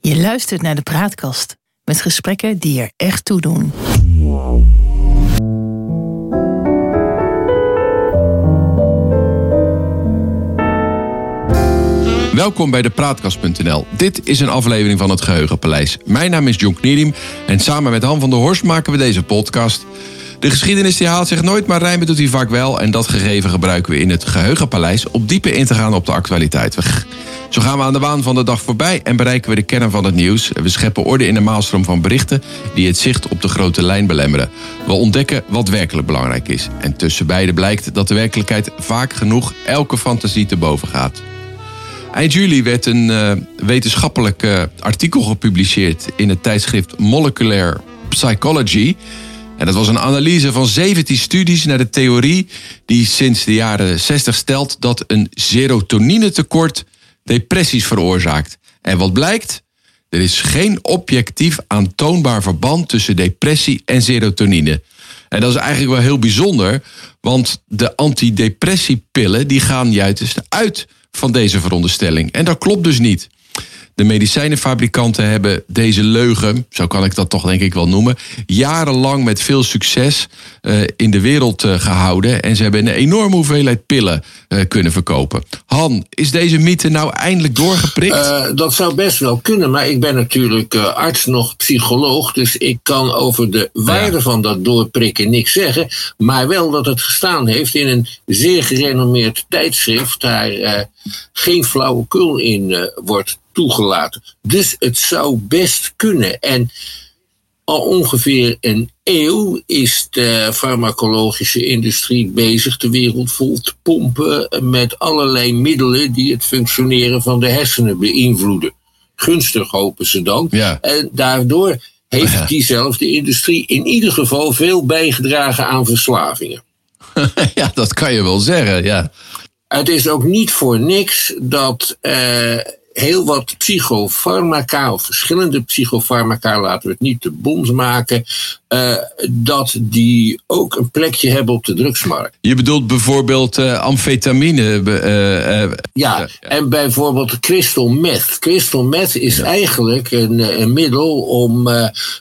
Je luistert naar de Praatkast met gesprekken die er echt toe doen. Welkom bij de Praatkast.nl. Dit is een aflevering van het Geheugenpaleis. Mijn naam is John Knierim en samen met Han van der Horst maken we deze podcast. De geschiedenis die haalt zich nooit, maar rijmen doet hij vaak wel. En dat gegeven gebruiken we in het Geheugenpaleis om dieper in te gaan op de actualiteit. Zo gaan we aan de waan van de dag voorbij en bereiken we de kern van het nieuws. We scheppen orde in de maalstroom van berichten die het zicht op de grote lijn belemmeren. We ontdekken wat werkelijk belangrijk is. En tussen beide blijkt dat de werkelijkheid vaak genoeg elke fantasie te boven gaat. Eind juli werd een uh, wetenschappelijk uh, artikel gepubliceerd in het tijdschrift Molecular Psychology. En dat was een analyse van 17 studies naar de theorie die sinds de jaren 60 stelt dat een serotoninetekort depressies veroorzaakt. En wat blijkt? Er is geen objectief aantoonbaar verband tussen depressie en serotonine. En dat is eigenlijk wel heel bijzonder, want de antidepressiepillen die gaan juist uit van deze veronderstelling. En dat klopt dus niet. De medicijnenfabrikanten hebben deze leugen, zo kan ik dat toch denk ik wel noemen, jarenlang met veel succes uh, in de wereld uh, gehouden. En ze hebben een enorme hoeveelheid pillen uh, kunnen verkopen. Han, is deze mythe nou eindelijk doorgeprikt? dat zou best wel kunnen, maar ik ben natuurlijk arts nog psycholoog. Dus ik kan over de waarde ja. van dat doorprikken niks zeggen. Maar wel dat het gestaan heeft in een zeer gerenommeerd tijdschrift. Daar geen flauwekul in wordt toegelaten. Dus het zou best kunnen. En al ongeveer een eeuw is de farmacologische industrie bezig de wereld vol te pompen met allerlei middelen die het functioneren van de hersenen beïnvloeden. Gunstig hopen ze dan. Ja. En daardoor heeft ja. diezelfde industrie in ieder geval veel bijgedragen aan verslavingen. ja, dat kan je wel zeggen, ja. Het is ook niet voor niks dat uh, heel wat psychofarmaca, of verschillende psychofarmaca, laten we het niet te bond maken, uh, dat die ook een plekje hebben op de drugsmarkt. Je bedoelt bijvoorbeeld uh, amfetamine? Uh, ja, en bijvoorbeeld crystal meth. Crystal meth is ja. eigenlijk een, een, middel om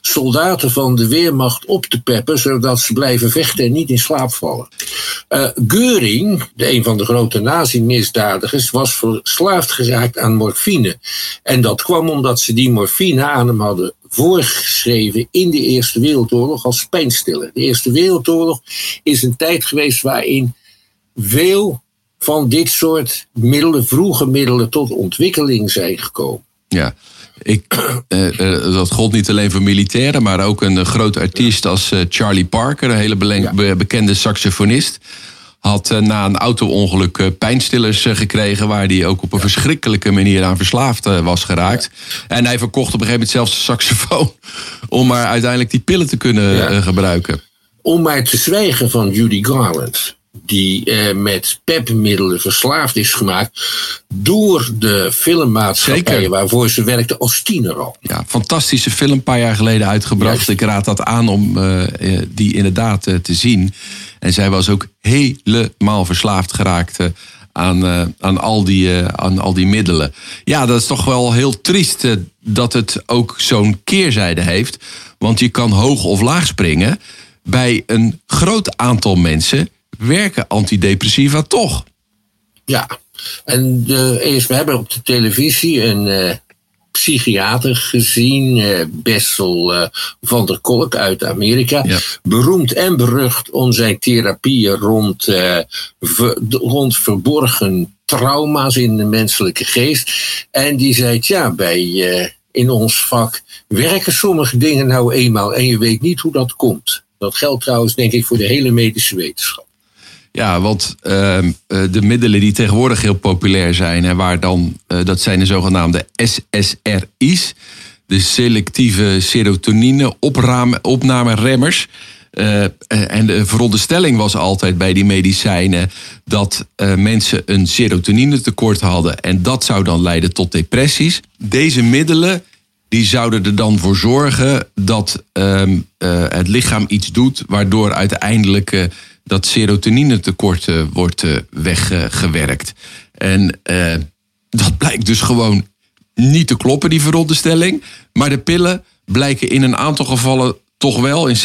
soldaten van de Weermacht op te peppen, zodat ze blijven vechten en niet in slaap vallen. Geuring, de een van de grote nazi-misdadigers, was verslaafd geraakt aan morfine. En dat kwam omdat ze die morfine aan hem hadden voorgeschreven in de Eerste Wereldoorlog als pijnstiller. De Eerste Wereldoorlog is een tijd geweest waarin veel van dit soort middelen, vroege middelen, tot ontwikkeling zijn gekomen. Ja, ik, eh, uh, dat gold niet alleen voor militairen, maar ook een groot artiest als uh, Charlie Parker, een hele bekende saxofonist had uh, na een auto-ongeluk uh, pijnstillers uh, gekregen... waar hij ook op een verschrikkelijke manier aan verslaafd was geraakt. Ja. En hij verkocht op een gegeven moment zelfs de saxofoon... om maar uiteindelijk die pillen te kunnen ja. gebruiken. Om maar te zwijgen van Judy Garland die eh, met pepmiddelen verslaafd is gemaakt door de filmmaatschappijen Zeker. waarvoor ze werkte als tiener al. Ja, fantastische film, een paar jaar geleden uitgebracht. Juist. Ik raad dat aan om uh, die inderdaad uh, te zien. En zij was ook helemaal verslaafd geraakt aan, aan, al die, aan al die middelen. Ja, dat is toch wel heel triest dat het ook zo'n keerzijde heeft. Want je kan hoog of laag springen bij een groot aantal mensen werken antidepressiva toch. Ja, en de, we hebben op de televisie een uh, psychiater gezien, uh, Bessel uh, van der Kolk uit Amerika. Ja. Beroemd en berucht om zijn therapieën rond, ver, rond verborgen trauma's in de menselijke geest. En die zei, ja, bij in ons vak werken sommige dingen nou eenmaal en je weet niet hoe dat komt. Dat geldt trouwens, denk ik, voor de hele medische wetenschap. Ja, want uh, de middelen die tegenwoordig heel populair zijn, en waar dan, uh, dat zijn de zogenaamde SSRI's, de selectieve serotonine opnameremmers. Uh, en de veronderstelling was altijd bij die medicijnen dat mensen een serotonine tekort hadden en dat zou dan leiden tot depressies. Deze middelen die zouden er dan voor zorgen dat uh, het lichaam iets doet waardoor uiteindelijk dat serotonine tekort uh, wordt uh, weggewerkt. en uh, dat blijkt dus gewoon niet te kloppen, die veronderstelling. Maar de pillen blijken in een aantal gevallen toch wel, in 70%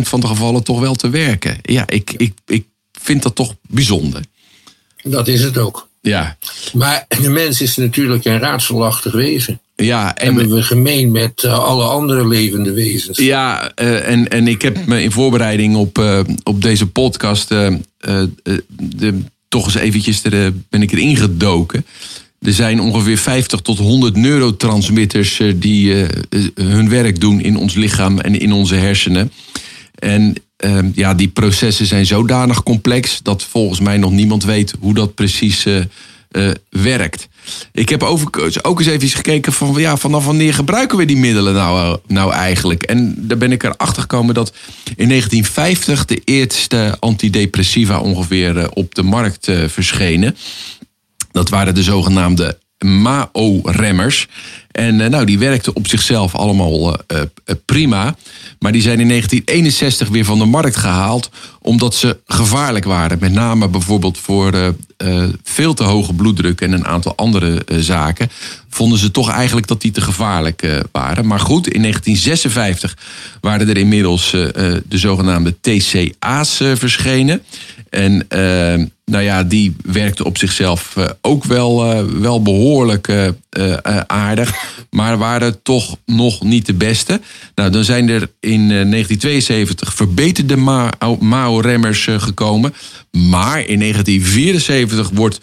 van de gevallen toch wel te werken. Ja, ik, ik, ik vind dat toch bijzonder. Dat is het ook. Ja. Maar de mens is natuurlijk een raadselachtig wezen. Ja, en hebben we gemeen met eh, alle andere levende wezens. Ja, uh, en, en ik heb me in voorbereiding op, uh, op deze podcast de, toch eens eventjes er, ben ik erin gedoken. Er zijn ongeveer 50 tot 100 neurotransmitters die hun werk doen in ons lichaam en in onze hersenen. En Ehm, ja, die processen zijn zodanig complex dat volgens mij nog niemand weet hoe dat precies uh, werkt. Ik heb over, ook eens even gekeken van ja, vanaf wanneer gebruiken we die middelen nou, eh, nou eigenlijk? En daar ben ik erachter gekomen dat in 1950 de eerste antidepressiva ongeveer op de markt verschenen. Dat waren de zogenaamde MAO-remmers. En uh, nou, die werkten op zichzelf allemaal uh, prima. Maar die zijn in 1961 weer van de markt gehaald. Omdat ze gevaarlijk waren. Met name bijvoorbeeld voor veel te hoge bloeddruk en een aantal andere zaken. Vonden ze toch eigenlijk dat die te gevaarlijk waren. Maar goed, in 1956 waren er inmiddels de zogenaamde TCA's verschenen. En nou ja, die werkte op zichzelf uh, ook wel, uh, wel behoorlijk aardig. Maar waren toch nog niet de beste. Nou, dan zijn er in 1972 verbeterde Mao-remmers gekomen. Maar in 1974 wordt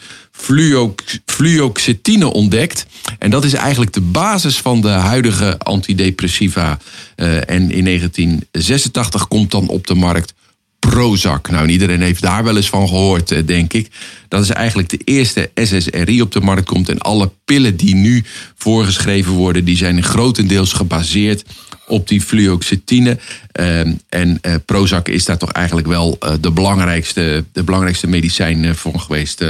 fluoxetine ontdekt. En dat is eigenlijk de basis van de huidige antidepressiva. en in 1986 komt dan op de markt Prozac. Nou, iedereen heeft daar wel eens van gehoord, eh, denk ik. Dat is eigenlijk de eerste SSRI op de markt komt. En alle pillen die nu voorgeschreven worden, die zijn grotendeels gebaseerd op die fluoxetine. Ehm, en uh, Prozac is daar toch eigenlijk wel uh, de, belangrijkste, de belangrijkste medicijn voor geweest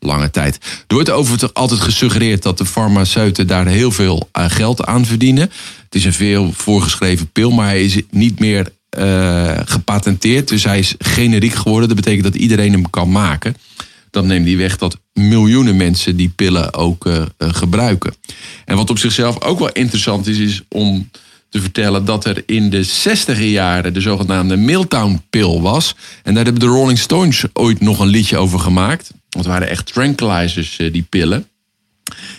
lange tijd. Er wordt over altijd gesuggereerd dat de farmaceuten daar heel veel geld aan verdienen. Het is een veel voorgeschreven pil, maar hij is niet meer uh, gepatenteerd. Dus hij is generiek geworden. Dat betekent dat iedereen hem kan maken. Dan neemt hij weg dat miljoenen mensen die pillen ook uh, gebruiken. En wat op zichzelf ook wel interessant is, is om te vertellen dat er in de 60 jaren de zogenaamde Milltown-pil was. En daar hebben de Rolling Stones ooit nog een liedje over gemaakt. Want het waren echt tranquilizers, die pillen.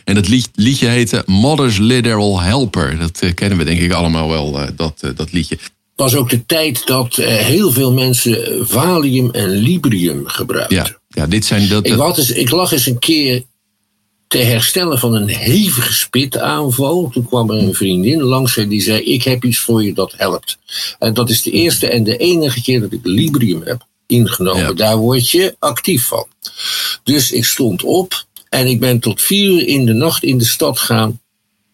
En dat liedje heette Mother's Literal Helper. Dat kennen we denk ik allemaal wel, dat, dat liedje was ook de tijd dat uh, heel veel mensen Valium en Librium gebruikten. Ja, ja dit zijn dat. Ik, eens, ik lag eens een keer te herstellen van een hevige spitaanval. Toen kwam er een vriendin langs en die zei: Ik heb iets voor je dat helpt. En dat is de eerste en de enige keer dat ik Librium heb ingenomen. Daar word je actief van. Dus ik stond op en ik ben tot vier uur in de nacht in de stad gaan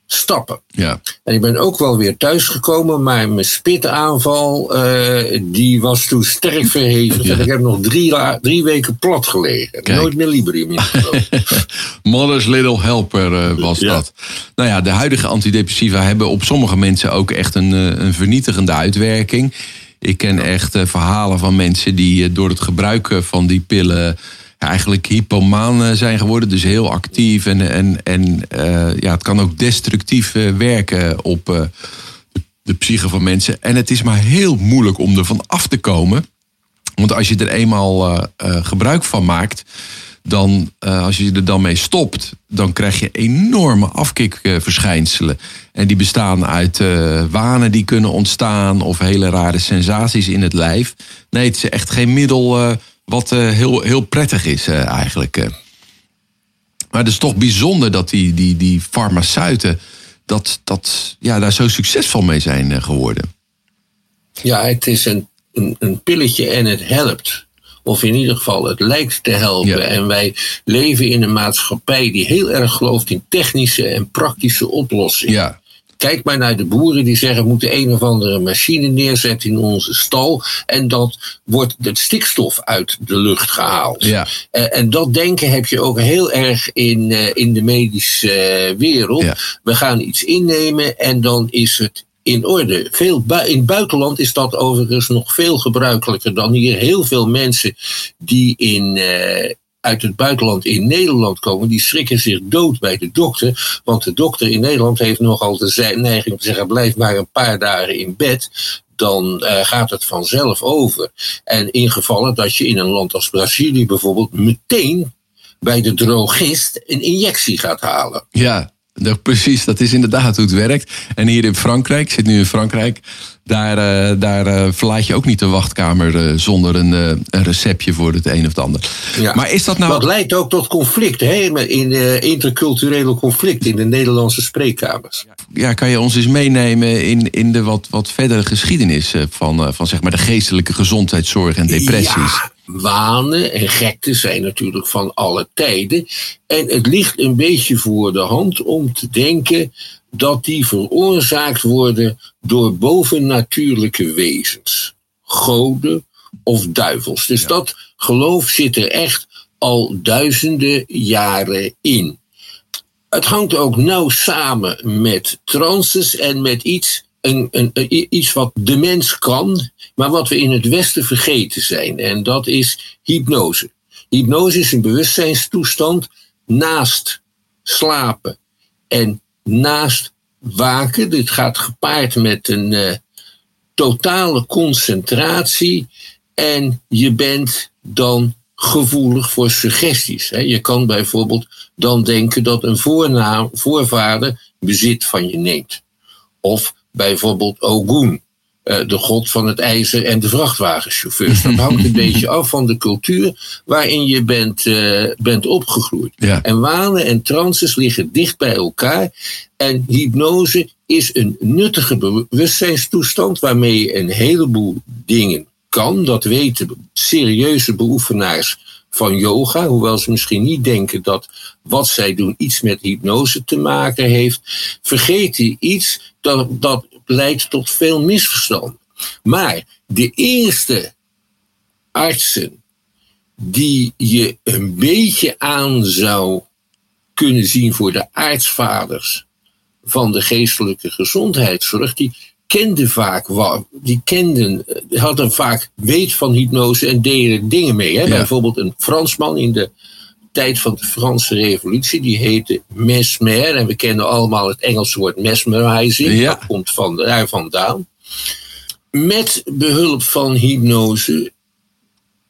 stappen. Ja. En ik ben ook wel weer thuisgekomen, maar mijn spitaanval uh, die was toen sterk verheven. Ja. En ik heb nog drie, drie weken plat gelegen. Kijk. Nooit meer Librium ingenomen. Mother's Little Helper uh, was ja. dat. Nou ja, de huidige antidepressiva hebben op sommige mensen ook echt een, uh, een vernietigende uitwerking. Ik ken echt verhalen van mensen die door het gebruiken van die pillen eigenlijk hypomaan eh, zijn geworden. Dus heel actief. En, en, en uh, ja, het kan ook destructief uh, werken op uh, de, psyche van mensen. En het is maar heel moeilijk om er van af te komen. Want als je er eenmaal gebruik van maakt, dan als je er dan mee stopt, dan krijg je enorme afkikverschijnselen. En die bestaan uit wanen die kunnen ontstaan of hele rare sensaties in het lijf. Nee, het is echt geen middel wat uh, heel, heel prettig is uh, eigenlijk. Uh. Maar het is toch bijzonder dat die, die, die farmaceuten dat, dat, ja, daar zo succesvol mee zijn geworden. Ja, het is een, een, een, pilletje en het helpt. Of in ieder geval, het lijkt te helpen. Ja. En wij leven in een maatschappij die heel erg gelooft in technische en praktische oplossingen. Ja. Kijk maar naar de boeren die zeggen: we moeten een of andere machine neerzetten in onze stal. En dat wordt het stikstof uit de lucht gehaald. Ja. Uh, en dat denken heb je ook heel erg in, uh, in de medische uh, wereld. Ja. We gaan iets innemen en dan is het in orde. Veel in het buitenland is dat overigens nog veel gebruikelijker dan hier. Heel veel mensen die in uit het buitenland in Nederland komen, die schrikken zich dood bij de dokter. Want de dokter in Nederland heeft nogal de neiging te zeggen: blijf maar een paar dagen in bed dan uh, gaat het vanzelf over. En in gevallen dat je in een land als Brazilië bijvoorbeeld meteen bij de drogist een injectie gaat halen. Ja, nou, precies, dat is inderdaad hoe het werkt. En hier in Frankrijk, ik zit nu in Frankrijk, daar, uh, daar uh, verlaat je ook niet de wachtkamer uh, zonder een, een, receptje voor het een of het ander. Ja. Maar is dat nou. Dat leidt ook tot conflict, hè? in interculturele conflict in de Nederlandse spreekkamers. Ja, kan je ons eens meenemen in, in de wat, wat verdere geschiedenis van, van zeg maar de geestelijke gezondheidszorg en depressies? Ja wanen en gekte zijn natuurlijk van alle tijden. En het ligt een beetje voor de hand om te denken dat die veroorzaakt worden door bovennatuurlijke wezens, goden of duivels. Dus dat geloof zit er echt al duizenden jaren in. Het hangt ook nauw samen met trances en met iets een, iets wat de mens kan, maar wat we in het Westen vergeten zijn. En dat is hypnose. Hypnose is een bewustzijnstoestand naast slapen en naast waken. Dit gaat gepaard met een uh, totale concentratie en je bent dan gevoelig voor suggesties. Je kan bijvoorbeeld dan denken dat een voornaam, voorvader bezit van je neemt. Of bijvoorbeeld Ogun, eh, de god van het ijzer en de vrachtwagenchauffeurs. Dat hangt een beetje af van de cultuur waarin je bent, uh, bent opgegroeid. En wanen en trances liggen dicht bij elkaar. En hypnose is een nuttige bewustzijnstoestand waarmee je een heleboel dingen kan. Dat weten serieuze beoefenaars van yoga, hoewel ze misschien niet denken dat wat zij doen iets met hypnose te maken heeft, vergeten iets dat, dat leidt tot veel misverstand. Maar de eerste artsen die je een beetje aan zou kunnen zien voor de aartsvaders van de geestelijke gezondheidszorg, die kenden vaak wat, die kenden, hadden vaak weet van hypnose en deden dingen mee. Hè? Bijvoorbeeld een Fransman in de tijd van de Franse Revolutie, die heette Mesmer. En we kennen allemaal het Engelse woord mesmerizing. Ja. Dat komt van, daar vandaan. Met behulp van hypnose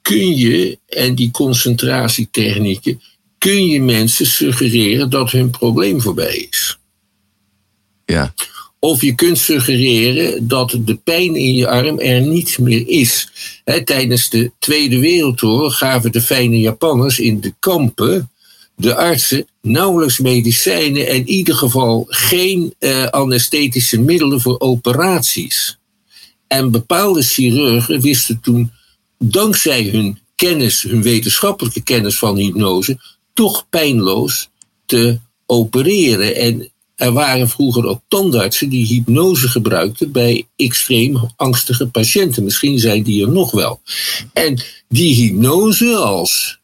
kun je, en die concentratietechnieken, kun je mensen suggereren dat hun probleem voorbij is. Ja. Of je kunt suggereren dat de pijn in je arm er niet meer is. tijdens de Tweede Wereldoorlog gaven de fijne Japanners in de kampen de artsen nauwelijks medicijnen en in ieder geval geen uh, anesthetische middelen voor operaties. En bepaalde chirurgen wisten toen, dankzij hun kennis, hun wetenschappelijke kennis van hypnose, toch pijnloos te opereren. En er waren vroeger ook tandartsen die hypnose gebruikten bij extreem angstige patiënten. Misschien zijn die er nog wel. En die hypnose als,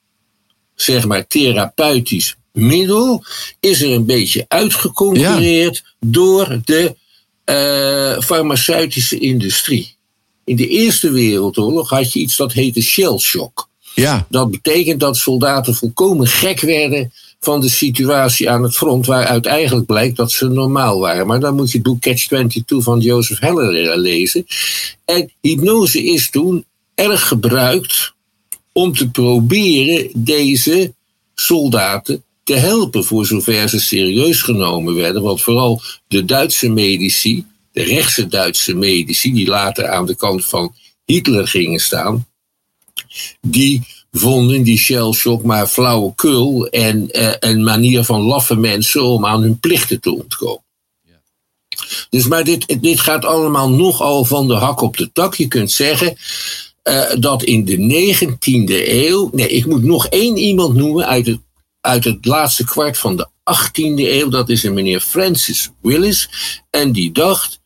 zeg maar, therapeutisch middel is er een beetje uitgeconcurreerd door de uh, farmaceutische industrie. In de Eerste Wereldoorlog had je iets dat heette shell shock. Ja. Dat betekent dat soldaten volkomen gek werden van de situatie aan het front, waaruit eigenlijk blijkt dat ze normaal waren. Maar dan moet je het boek Catch 22 van Joseph Heller lezen. En hypnose is toen erg gebruikt om te proberen deze soldaten te helpen, voor zover ze serieus genomen werden. Want vooral de Duitse medici, de rechtse Duitse medici, die later aan de kant van Hitler gingen staan, die vonden die shellshock maar flauwekul en uh, een manier van laffe mensen om aan hun plichten te ontkomen. Dus maar dit, dit gaat allemaal nogal van de hak op de tak. Je kunt zeggen uh, dat in de 19e eeuw. Nee, ik moet nog één iemand noemen uit het, uit het laatste kwart van de 18e eeuw. Dat is een meneer Francis Willis. En die dacht: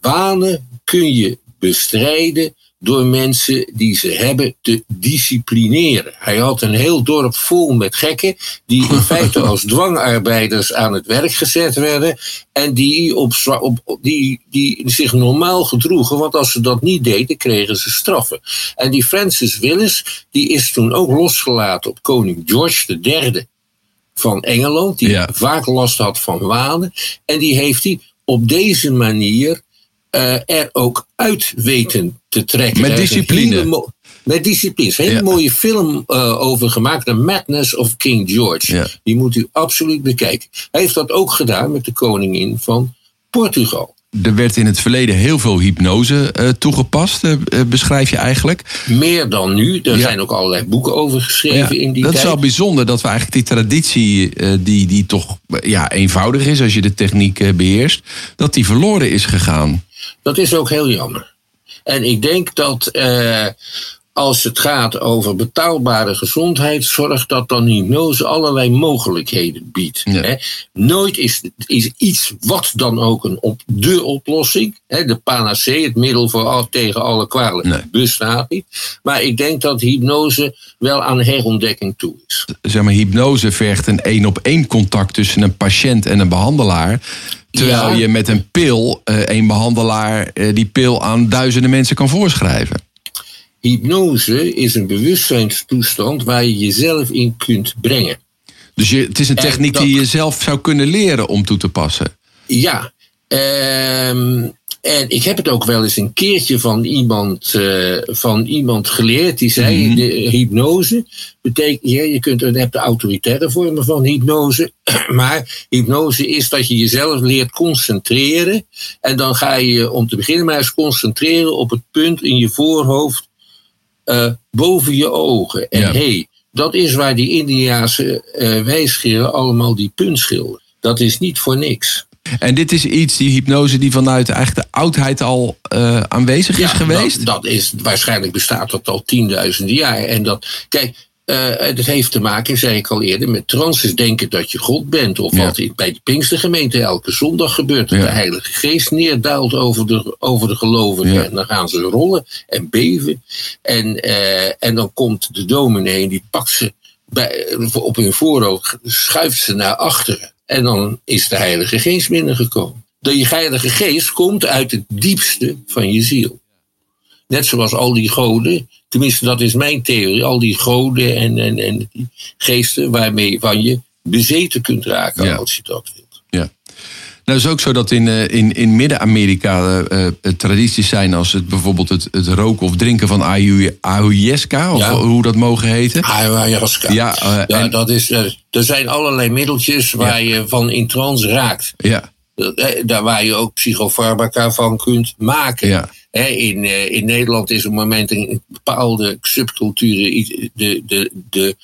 wanen kun je bestrijden door mensen die ze hebben te disciplineren. Hij had een heel dorp vol met gekken die in feite als dwangarbeiders aan het werk gezet werden en die, op, op, die, die zich normaal gedroegen, want als ze dat niet deden, kregen ze straffen. En die Francis Willis, die is toen ook losgelaten op koning George III van Engeland, die vaak last had van wanen, en die heeft hij op deze manier uh, er ook uit weten te trekken. Met discipline. Met discipline. Een hele mooie film uh, over gemaakt, The Madness of King George. Die moet u absoluut bekijken. Hij heeft dat ook gedaan met de koningin van Portugal. Er werd in het verleden heel veel hypnose uh, toegepast, uh, beschrijf je eigenlijk. Meer dan nu. Er zijn ook allerlei boeken over geschreven in die dat tijd. is wel bijzonder dat we eigenlijk die traditie, uh, die, die toch ja, eenvoudig is als je de techniek beheerst, dat die verloren is gegaan. Dat is ook heel jammer. En ik denk dat eh, als het gaat over betaalbare gezondheidszorg, dat dan hypnose allerlei mogelijkheden biedt. Hè? Nooit is, is iets wat dan ook een op, de oplossing. Hè? De panacee, het middel voor al, tegen alle kwalen, nee. bestaat niet. Maar ik denk dat hypnose wel aan herontdekking toe is. Zeg maar, hypnose vergt een één op één contact tussen een patiënt en een behandelaar. Terwijl je met een pil, uh, een behandelaar, uh, die pil aan duizenden mensen kan voorschrijven. Hypnose is een bewustzijnstoestand waar je jezelf in kunt brengen. Dus je, het is een techniek dat, die je zelf zou kunnen leren om toe te passen. Ja. Um, en ik heb het ook wel eens een keertje van iemand, uh, van iemand geleerd. Die zei: mm -hmm. de hypnose betekent. Ja, je kunt, je hebt de autoritaire vormen van hypnose. Maar hypnose is dat je jezelf leert concentreren. En dan ga je om te beginnen maar eens concentreren op het punt in je voorhoofd. Uh, boven je ogen. En ja. hey, dat is waar die Indiaanse uh, wijsgeren allemaal die punt schilderen. Dat is niet voor niks. En dit is iets, die hypnose, die vanuit eigenlijk de oudheid al uh, aanwezig is geweest? Dat, dat is, waarschijnlijk bestaat dat al tienduizenden jaar. En dat, kijk, uh, het heeft te maken, zei ik al eerder, met trances denken dat je God bent. Of ja. wat bij de Pinkstergemeente elke zondag gebeurt. Dat ja. de Heilige Geest neerdaalt over de, over de gelovigen. Ja. En dan gaan ze rollen en beven. En, uh, en dan komt de dominee en die pakt ze bij, op hun voorhoofd, schuift ze naar achteren. En dan is de Heilige Geest binnengekomen. De Heilige Geest komt uit het diepste van je ziel. Net zoals al die goden, tenminste dat is mijn theorie, al die goden en, en, en die geesten waarmee van je bezeten kunt raken ja. als je dat wilt. Nou, het is ook zo dat in, in, in Midden-Amerika uh, uh, tradities zijn als het bijvoorbeeld het, het roken of drinken van ayahuasca, of ja. hoe dat mogen heten. Ayahuasca. Ja, uh, ja en, dat is, er zijn allerlei middeltjes waar ja. je van in trance raakt. Ja. Daar waar je ook psychofarmaca van kunt maken. Ja. In, in Nederland is op het moment in bepaalde subculturen de, de, de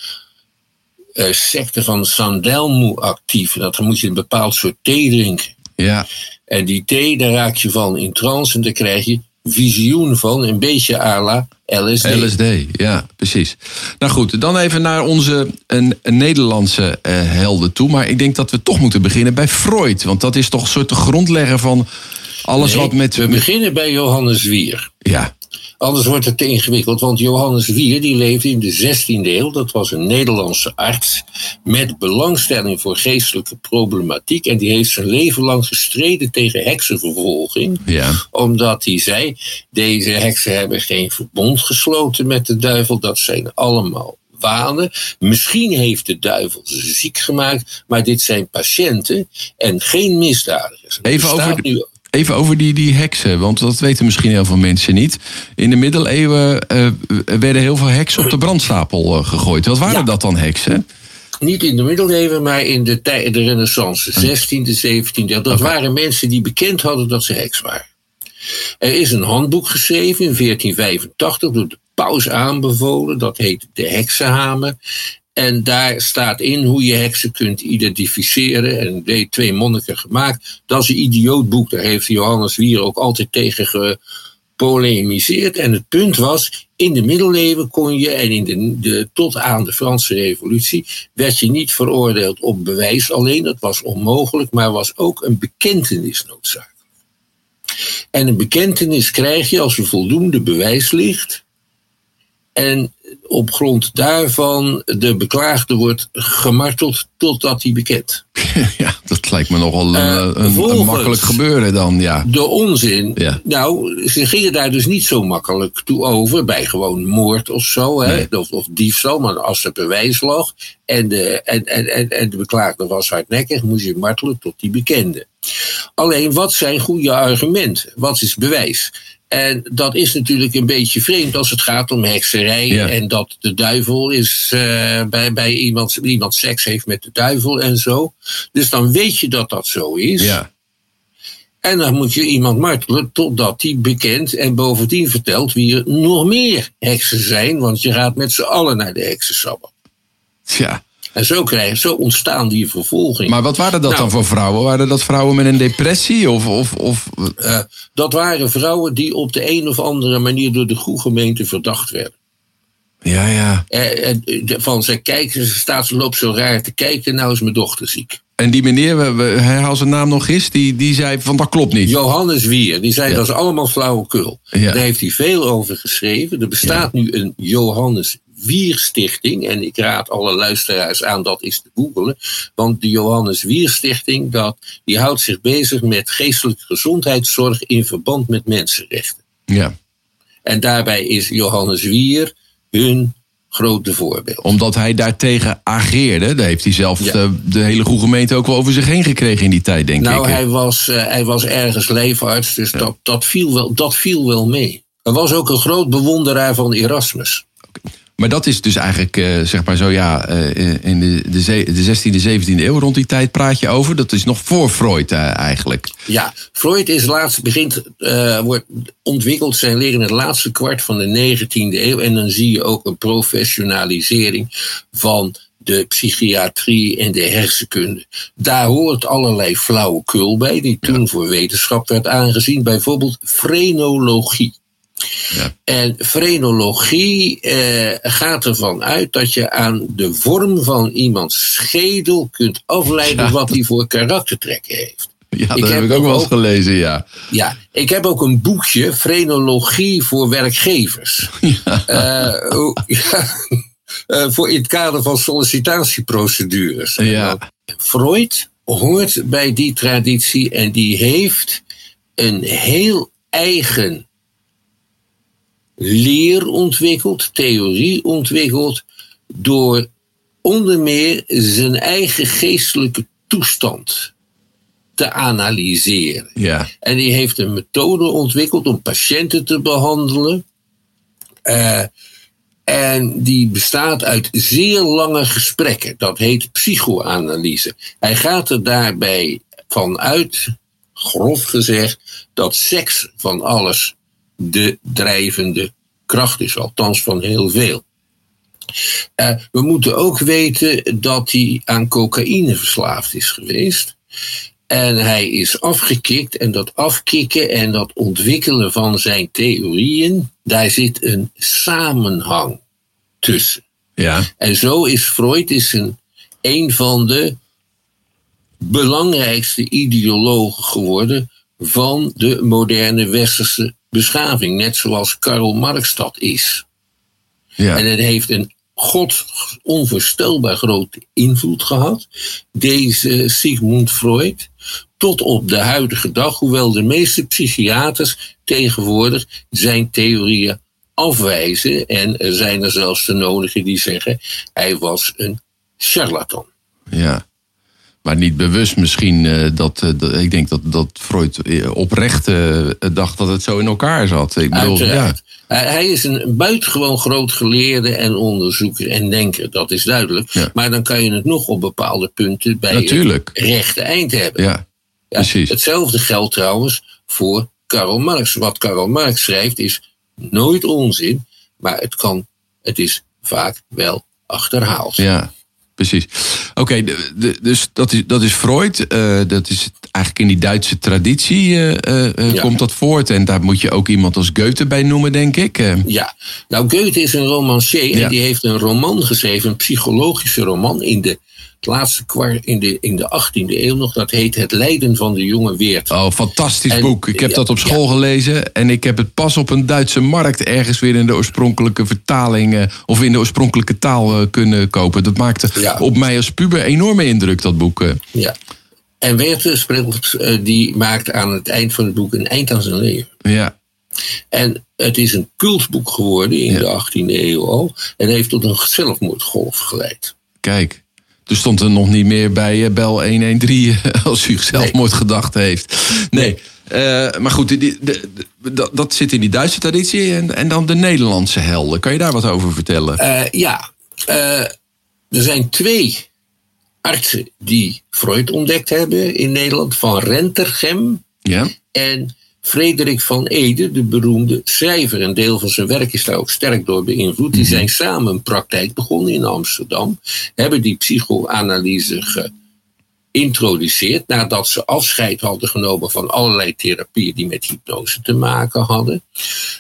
uh, secte van Sandelmo actief. Dat, moet je een bepaald soort thee drinken. Ja. En die thee, daar raak je van in trance en daar krijg je visioen van, een beetje à la LSD. LSD, ja, precies. Nou goed, dan even naar onze een, een Nederlandse uh, helden toe. Maar ik denk dat we toch moeten beginnen bij Freud. Want dat is toch een soort de grondlegger van alles nee, wat met... We beginnen bij Johannes Wier. Ja. Anders wordt het te ingewikkeld, want Johannes Wier die leefde in de 16e eeuw. Dat was een Nederlandse arts met belangstelling voor geestelijke problematiek. En die heeft zijn leven lang gestreden tegen heksenvervolging. Ja. Omdat hij zei, deze heksen hebben geen verbond gesloten met de duivel. Dat zijn allemaal wanen. Misschien heeft de duivel ze ziek gemaakt, maar dit zijn patiënten en geen misdadigers. Even over, nu... Even over die, die heksen, want dat weten misschien heel veel mensen niet. In de middeleeuwen uh, werden heel veel heksen op de brandstapel uh, gegooid. Wat waren ja. dat dan heksen? Niet in de middeleeuwen, maar in de, tijd, de renaissance, 16e, 17e. Dat okay. waren mensen die bekend hadden dat ze heks waren. Er is een handboek geschreven in 1485 door de paus aanbevolen. Dat heet de heksenhamer. En daar staat in hoe je heksen kunt identificeren. En twee monniken gemaakt. Dat is een idioot boek. Daar heeft Johannes Wier ook altijd tegen gepolemiseerd. En het punt was, in de middeleeuwen kon je, en in de, de, tot aan de Franse revolutie, werd je niet veroordeeld op bewijs alleen. Dat was onmogelijk, maar was ook een bekentenis noodzakelijk. En een bekentenis krijg je als er voldoende bewijs ligt. En op grond daarvan de beklaagde wordt gemarteld totdat hij bekent. Ja, dat lijkt me nogal uh, een, een, makkelijk gebeuren dan, ja. De onzin. Ja. Nou, ze gingen daar dus niet zo makkelijk toe over bij gewoon moord of zo, hè, of, of diefstal, maar als er bewijs lag en de, en, en, en, de beklaagde was hardnekkig, moest je martelen tot die bekende. Alleen, wat zijn goede argumenten? Wat is bewijs? En dat is natuurlijk een beetje vreemd als het gaat om hekserij. En dat de duivel is uh, bij, bij iemand, iemand seks heeft met de duivel en zo. Dus dan weet je dat dat zo is. Ja. En dan moet je iemand martelen totdat die bekend en bovendien vertelt wie er nog meer heksen zijn. Want je gaat met z'n allen naar de heksensabbat. Ja. En zo, krijgen, zo ontstaan die vervolgingen. Maar wat waren dat dan nou. voor vrouwen? Waren dat vrouwen met een depressie? Of, of, of... Uh, dat waren vrouwen die op de een of andere manier door de goede gemeente verdacht werden. Ja, ja. Uh, van ze kijken, ze staat, ze loopt zo raar te kijken, nou is mijn dochter ziek. En die meneer, herhaal zijn naam nog eens, die, die zei van dat klopt niet. Johannes Wier, die zei dat is allemaal flauwekul. Ja. Daar heeft hij veel over geschreven. Er bestaat nu een Johannes Wierstichting. En ik raad alle luisteraars aan dat eens te googelen. Want de Johannes Wierstichting dat, die houdt zich bezig met geestelijke gezondheidszorg in verband met mensenrechten. Ja. En daarbij is Johannes Wier hun grote voorbeeld. Omdat hij daartegen ageerde. Daar heeft hij zelf de, de, hele goede gemeente ook wel over zich heen gekregen in die tijd, denk nou, ik. Nou, hij was, uh, hij was ergens leefarts, dus dat, dat, viel wel, dat viel wel mee. Hij was ook een groot bewonderaar van Erasmus. Maar dat is dus eigenlijk, uh, zeg maar zo, ja, uh, in de, de, de 16e, 17e eeuw rond die tijd praat je over. Dat is nog voor Freud uh, eigenlijk. Ja, Freud is laatst, begint, wordt ontwikkeld zijn leer in het laatste kwart van de 19e eeuw. En dan zie je ook een professionalisering van de psychiatrie en de hersenkunde. Daar hoort allerlei flauwekul bij, die toen voor wetenschap werd aangezien. Bijvoorbeeld frenologie. Ja. En frenologie eh, gaat ervan uit dat je aan de vorm van iemands schedel kunt afleiden wat hij voor karaktertrekken heeft. Ja, dat heb, ik ook wel eens gelezen, ja. Ja, ik heb ook een boekje, Frenologie voor werkgevers. Ja. Uh, ja, uh, voor in het kader van sollicitatieprocedures. Ja. Freud hoort bij die traditie en die heeft een heel eigen leer ontwikkeld, theorie ontwikkeld, door onder meer zijn eigen geestelijke toestand te analyseren. Ja. En die heeft een methode ontwikkeld om patiënten te behandelen. Uh, en die bestaat uit zeer lange gesprekken. Dat heet psychoanalyse. Hij gaat er daarbij vanuit, grof gezegd, dat seks van alles de drijvende kracht is, althans van heel veel. Uh, we moeten ook weten dat hij aan cocaïne verslaafd is geweest. En hij is afgekikt en dat afkicken en dat ontwikkelen van zijn theorieën, daar zit een samenhang tussen. Ja. En zo is Freud is een, een van de belangrijkste ideologen geworden van de moderne westerse beschaving, net zoals Karl Marx dat is. Ja. En het heeft een god onvoorstelbaar grote invloed gehad, deze Sigmund Freud, tot op de huidige dag, hoewel de meeste psychiaters tegenwoordig zijn theorieën afwijzen. En er zijn er zelfs de nodigen die zeggen hij was een charlatan. Ja. Maar niet bewust misschien. Uh, dat, uh, ik denk dat, dat Freud eh, oprecht uh, dacht dat het zo in elkaar zat. Ik bedoel, ja. Hij is een buitengewoon groot geleerde en onderzoeker en denker, dat is duidelijk. Ja. Maar dan kan je het nog op bepaalde punten bij Natuurlijk. het rechte eind hebben. Ja, precies. Hetzelfde geldt trouwens voor Karl Marx. Wat Karl Marx schrijft is nooit onzin, maar het, kan, het is vaak wel achterhaald. Ja, precies. Oké, dus dat is, dat is Freud. Uh, dat is eigenlijk in die Duitse traditie uh, uh, ja. komt dat voort. En daar moet je ook iemand als Goethe bij noemen, denk ik. Ja, nou Goethe is een romancier. Ja. En die heeft een roman geschreven, een psychologische roman in de het laatste kwart in de, in de 18e eeuw nog. Dat heet Het Lijden van de Jonge Weert. Oh, fantastisch boek. Ik heb dat op school gelezen. En ik heb het pas op een Duitse markt ergens weer in de oorspronkelijke vertaling. of in de oorspronkelijke taal kunnen kopen. Dat maakte op mij als puber enorme indruk, dat boek. Ja. En Weerthe die maakt aan het eind van het boek een eind aan zijn leven. Ja. En het is een cultboek geworden in de 18e eeuw al. En heeft tot een zelfmoordgolf geleid. Kijk, er stond er nog niet meer bij uh, bel 113 als u zelfmoordgedachten nee. heeft. Nee. Uh, maar goed, die, dat, dat zit in die Duitse traditie. En, en dan de Nederlandse helden. Kan je daar wat over vertellen? Uh, ja, er zijn twee artsen die Freud ontdekt hebben in Nederland. Van Rentergem ja. en Frederik van Ede, de beroemde schrijver, een deel van zijn werk is daar ook sterk door beïnvloed. Die mhm. zijn samen een praktijk begonnen in Amsterdam, hebben die psychoanalyse geïntroduceerd nadat ze afscheid hadden genomen van allerlei therapieën die met hypnose te maken hadden.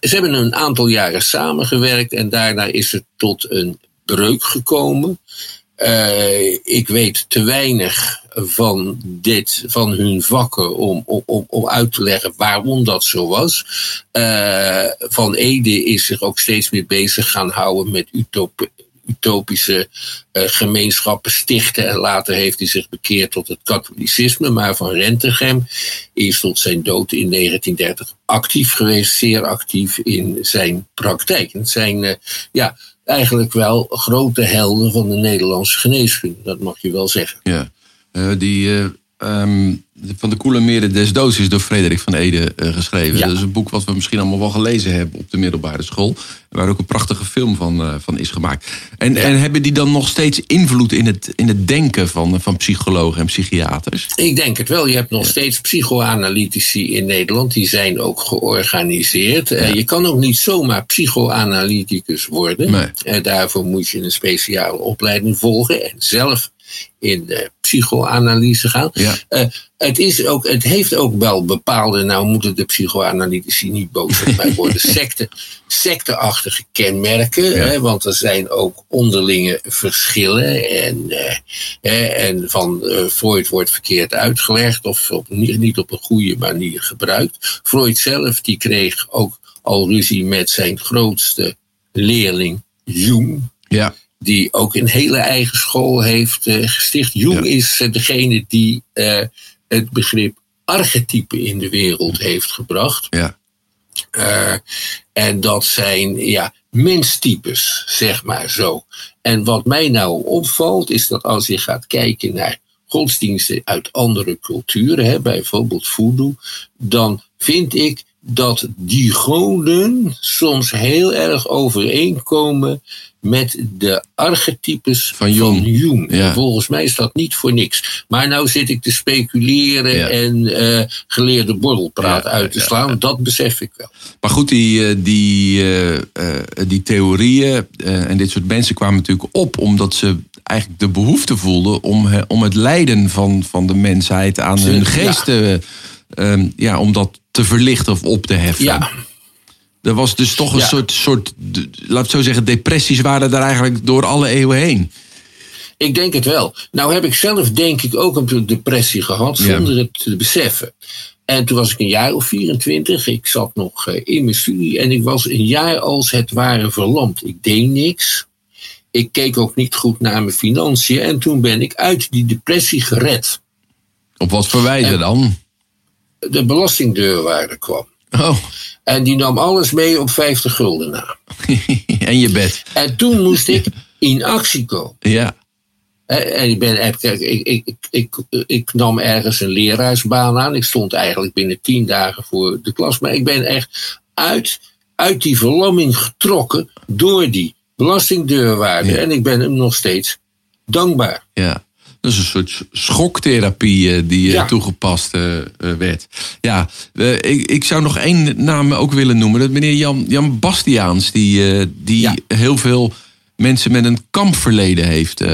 Ze hebben een aantal jaren samengewerkt en daarna is het tot een breuk gekomen. Uh, ik weet te weinig van, dit, van hun vakken om, om, om uit te leggen waarom dat zo was. Uh, van Ede is zich ook steeds meer bezig gaan houden met utop, utopische uh, gemeenschappen stichten. En later heeft hij zich bekeerd tot het katholicisme. Maar van Rentegem is tot zijn dood in 1930 actief geweest, zeer actief in zijn praktijk. Het zijn ja, eigenlijk wel grote helden van de Nederlandse geneeskunde. Dat mag je wel zeggen. Ja, die uh, um, van de Koele Meren des Doods is door Frederik van Ede uh, geschreven. Dat is een boek wat we misschien allemaal wel gelezen hebben op de middelbare school. Waar ook een prachtige film van, van is gemaakt. En, ja. en hebben die dan nog steeds invloed in het, in het denken van, van psychologen en psychiaters? Ik denk het wel. Je hebt nog ja. steeds psychoanalytici in Nederland. Die zijn ook georganiseerd. Je kan ook niet zomaar psychoanalyticus worden. Nee. daarvoor moet je een speciale opleiding volgen. En zelf in de psychoanalyse gaan. Ja. Uh, het, is ook, het heeft ook wel bepaalde, nou moeten de psychoanalytici niet boos op mij worden, secte, secteachtige kenmerken. Ja. Hè, want er zijn ook onderlinge verschillen. En, uh, en van uh, Freud wordt verkeerd uitgelegd of op, niet op een goede manier gebruikt. Freud zelf die kreeg ook al ruzie met zijn grootste leerling Jung. Ja die ook een hele eigen school heeft uh, gesticht. Jung ja. is uh, degene die uh, het begrip archetype in de wereld heeft gebracht. Ja. en dat zijn ja, menstypes, zeg maar zo. En wat mij nou opvalt, is dat als je gaat kijken naar godsdiensten uit andere culturen, hè, bijvoorbeeld voodoo, dan vind ik dat die goden soms heel erg overeenkomen met de archetypes van Jung. Van Jung. Ja. Volgens mij is dat niet voor niks. Maar nou zit ik te speculeren ja. en uh, geleerde borrelpraat ja, uit te slaan. Dat besef ik wel. Maar goed, die, die, uh, die theorieën en dit soort mensen kwamen natuurlijk op omdat ze eigenlijk de behoefte voelden om, om het lijden van, van de mensheid aan hun geesten. Um, ja, om dat te verlichten of op te heffen. Ja. Er was dus toch een ja. soort, soort, laat ik zo zeggen, depressies waren er eigenlijk door alle eeuwen heen. Ik denk het wel. Nou heb ik zelf denk ik ook een depressie gehad, zonder ja. het te beseffen. En toen was ik een jaar of 24. Ik zat nog in mijn studie en ik was een jaar als het ware verlamd. Ik deed niks. Ik keek ook niet goed naar mijn financiën. En toen ben ik uit die depressie gered. Op wat voor wijze en dan? De belastingdeurwaarde kwam. Oh. En die nam alles mee op 50 gulden na. en je bed. En toen moest ik in actie komen. Ja. En ik, ben, ik, ik, ik, ik, nam ergens een leraarsbaan aan. Ik stond eigenlijk binnen tien dagen voor de klas. Maar ik ben echt uit, uit die verlamming getrokken door die belastingdeurwaarde. Ja. En ik ben hem nog steeds dankbaar. Ja. Dat is een soort schoktherapie uh, die ja. toegepast uh, werd. Ja, ik, ik zou nog één naam ook willen noemen. Dat meneer Jan, Jan Bastiaans, die, die ja. heel veel mensen met een kampverleden heeft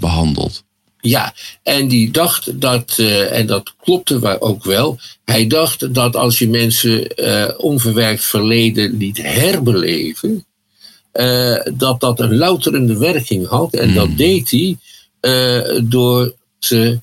behandeld. Ja, en die dacht dat, en dat klopte ook wel, hij dacht dat als je mensen onverwerkt verleden liet herbeleven, dat dat een louterende werking had. En mm. dat deed hij door ze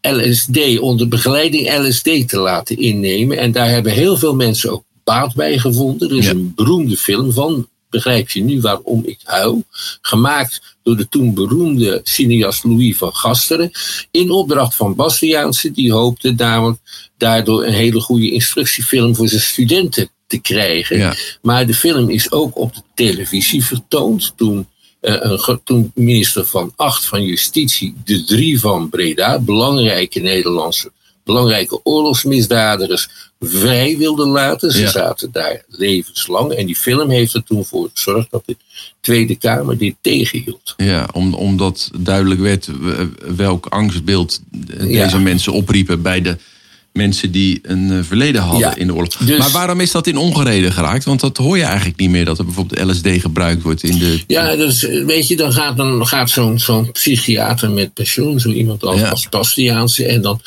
LSD, onder begeleiding LSD te laten innemen. En daar hebben heel veel mensen ook baat bij gevonden. Er is een beroemde film van, begrijp je nu waarom ik huil, gemaakt door de toen beroemde cineast Louis van Gasteren, in opdracht van Bastiaanse, die hoopte daardoor een hele goede instructiefilm voor zijn studenten te krijgen. Maar de film is ook op de televisie vertoond toen uh, toen minister van Acht van Justitie, de drie van Breda, belangrijke Nederlandse, belangrijke oorlogsmisdadigers, vrij wilde laten. Ze zaten daar levenslang. En die film heeft er toen voor gezorgd dat de Tweede Kamer dit tegenhield. Ja, om, omdat duidelijk werd welk angstbeeld deze mensen opriepen bij de mensen die een eh, verleden hadden in de oorlog. Dus- maar waarom is dat in ongereden geraakt? Want dat hoor je eigenlijk niet meer, dat er bijvoorbeeld LSD gebruikt wordt in de... Ja, dus weet je, dan gaat, dan gaat zo'n zo'n psychiater met pensioen, zo iemand als, ja. als Bastiaanse, en dan...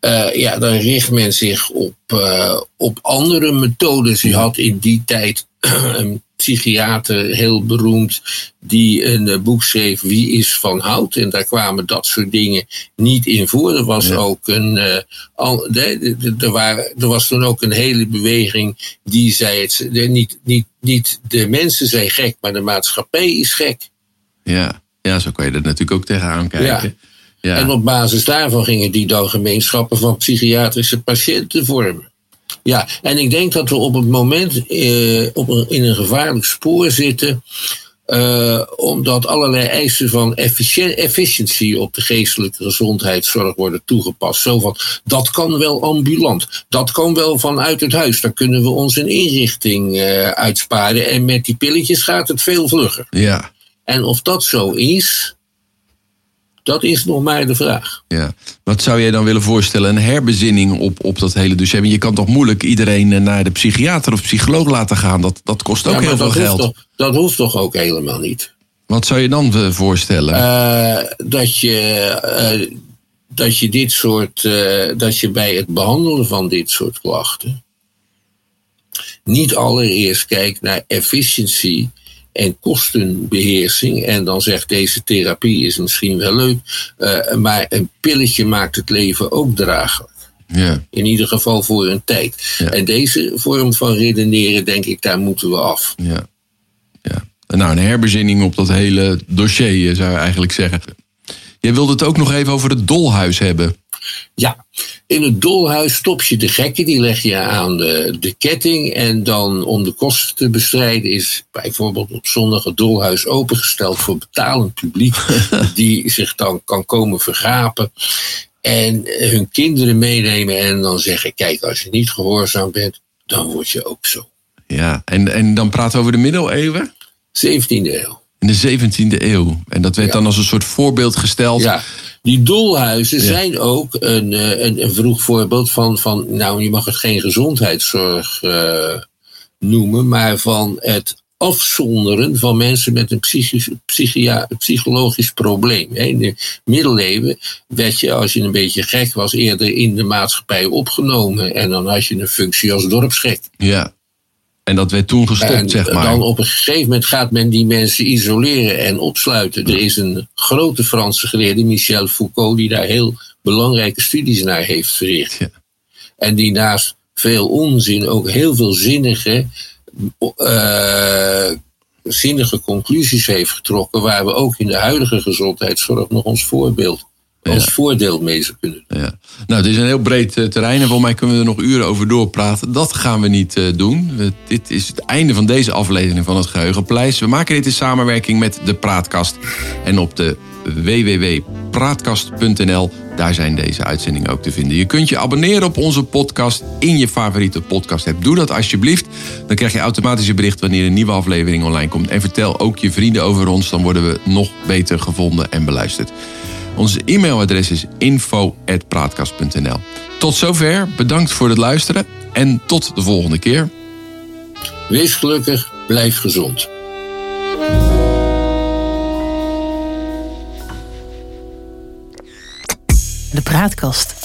Uh, ja, dan richt men zich op, uh, op andere methodes. Je had in die tijd een psychiater, heel beroemd, die een eh, boek schreef, Wie is van hout? En daar kwamen dat soort dingen niet in voor. Er was ook een, uh, al, de, waren, er was toen ook een hele beweging die zei, het, niet, niet, niet de mensen zijn gek, maar de maatschappij is gek. Ja, ja zo kan je er natuurlijk ook tegenaan kijken. Ja. Ja. En op basis daarvan gingen die dan gemeenschappen van psychiatrische patiënten vormen. Ja, en ik denk dat we op het moment eh, op een, in een gevaarlijk spoor zitten. Uh, omdat allerlei eisen van efficiëntie op de geestelijke gezondheidszorg worden toegepast. Zo van, dat kan wel ambulant, dat kan wel vanuit het huis. Dan kunnen we ons een inrichting uh, uitsparen. En met die pilletjes gaat het veel vlugger. Ja. En of dat zo is, dat is nog maar de vraag. Ja. Wat zou jij dan willen voorstellen? Een herbezinning op, op dat hele dossier. Je kan toch moeilijk iedereen eh, naar de psychiater of psycholoog laten gaan? Dat, dat kost ook heel veel geld. Toch, dat hoeft toch ook helemaal niet? Wat zou je dan eh, voorstellen? Uh, dat, je, uh, dat je dit soort. dat je bij het behandelen van dit soort klachten. niet allereerst kijkt naar efficiëntie en kostenbeheersing. En dan zegt deze therapie is misschien wel leuk, uh, maar een pilletje maakt het leven ook draaglijk. Ja. In ieder geval voor een tijd. Ja. En deze vorm van redeneren, denk ik, daar moeten we af. Ja. ja. Nou, een herbezinning op dat hele dossier, zou je eigenlijk zeggen. Je wilde het ook nog even over het dolhuis hebben. Ja, in het dolhuis stop je de gekken, die leg je aan de, de ketting. En dan om de kosten te bestrijden is bijvoorbeeld op zondag het dolhuis opengesteld voor betalend publiek. die zich dan kan komen vergapen. En hun kinderen meenemen en dan zeggen: Kijk, als je niet gehoorzaam bent, dan word je ook zo. Ja, en, en dan praten we over de middeleeuwen? 17e eeuw. In de 17e eeuw. En dat werd dan als een soort voorbeeld gesteld. Ja, die dolhuizen zijn ook een, eh, een, een, vroeg voorbeeld van, van, nou je mag het geen gezondheidszorg uh, noemen, maar van het afzonderen van mensen met een psychisch, psychia, psychologisch probleem. In de middeleeuwen werd je, als je een beetje gek was, eerder in de maatschappij opgenomen. En dan had je een functie als dorpsgek. Ja, en dat werd toen gestopt, en zeg maar. Dan op een gegeven moment gaat men die mensen isoleren en opsluiten. Er is een grote Franse geleerde, Michel Foucault, die daar heel belangrijke studies naar heeft verricht. Ja. En die naast veel onzin ook heel veel zinnige, uh, zinnige conclusies heeft getrokken, waar we ook in de huidige gezondheidszorg nog ons voorbeeld als voordeel mee zou kunnen Ja. Nou, het is een heel breed uh, terrein en voor mij kunnen we er nog uren over doorpraten. Dat gaan we niet uh, doen. We, dit is het einde van deze aflevering van het Geheugenpaleis. We maken dit in samenwerking met de Praatkast. En op de www.praatkast.nl, daar zijn deze uitzendingen ook te vinden. Je kunt je abonneren op onze podcast in je favoriete podcast app. Doe dat alsjeblieft. Dan krijg je automatisch een bericht wanneer een nieuwe aflevering online komt. En vertel ook je vrienden over ons, dan worden we nog beter gevonden en beluisterd. Onze e-mailadres is info.praatkast.nl. Tot zover, bedankt voor het luisteren en tot de volgende keer. Wees gelukkig, blijf gezond. De Praatkast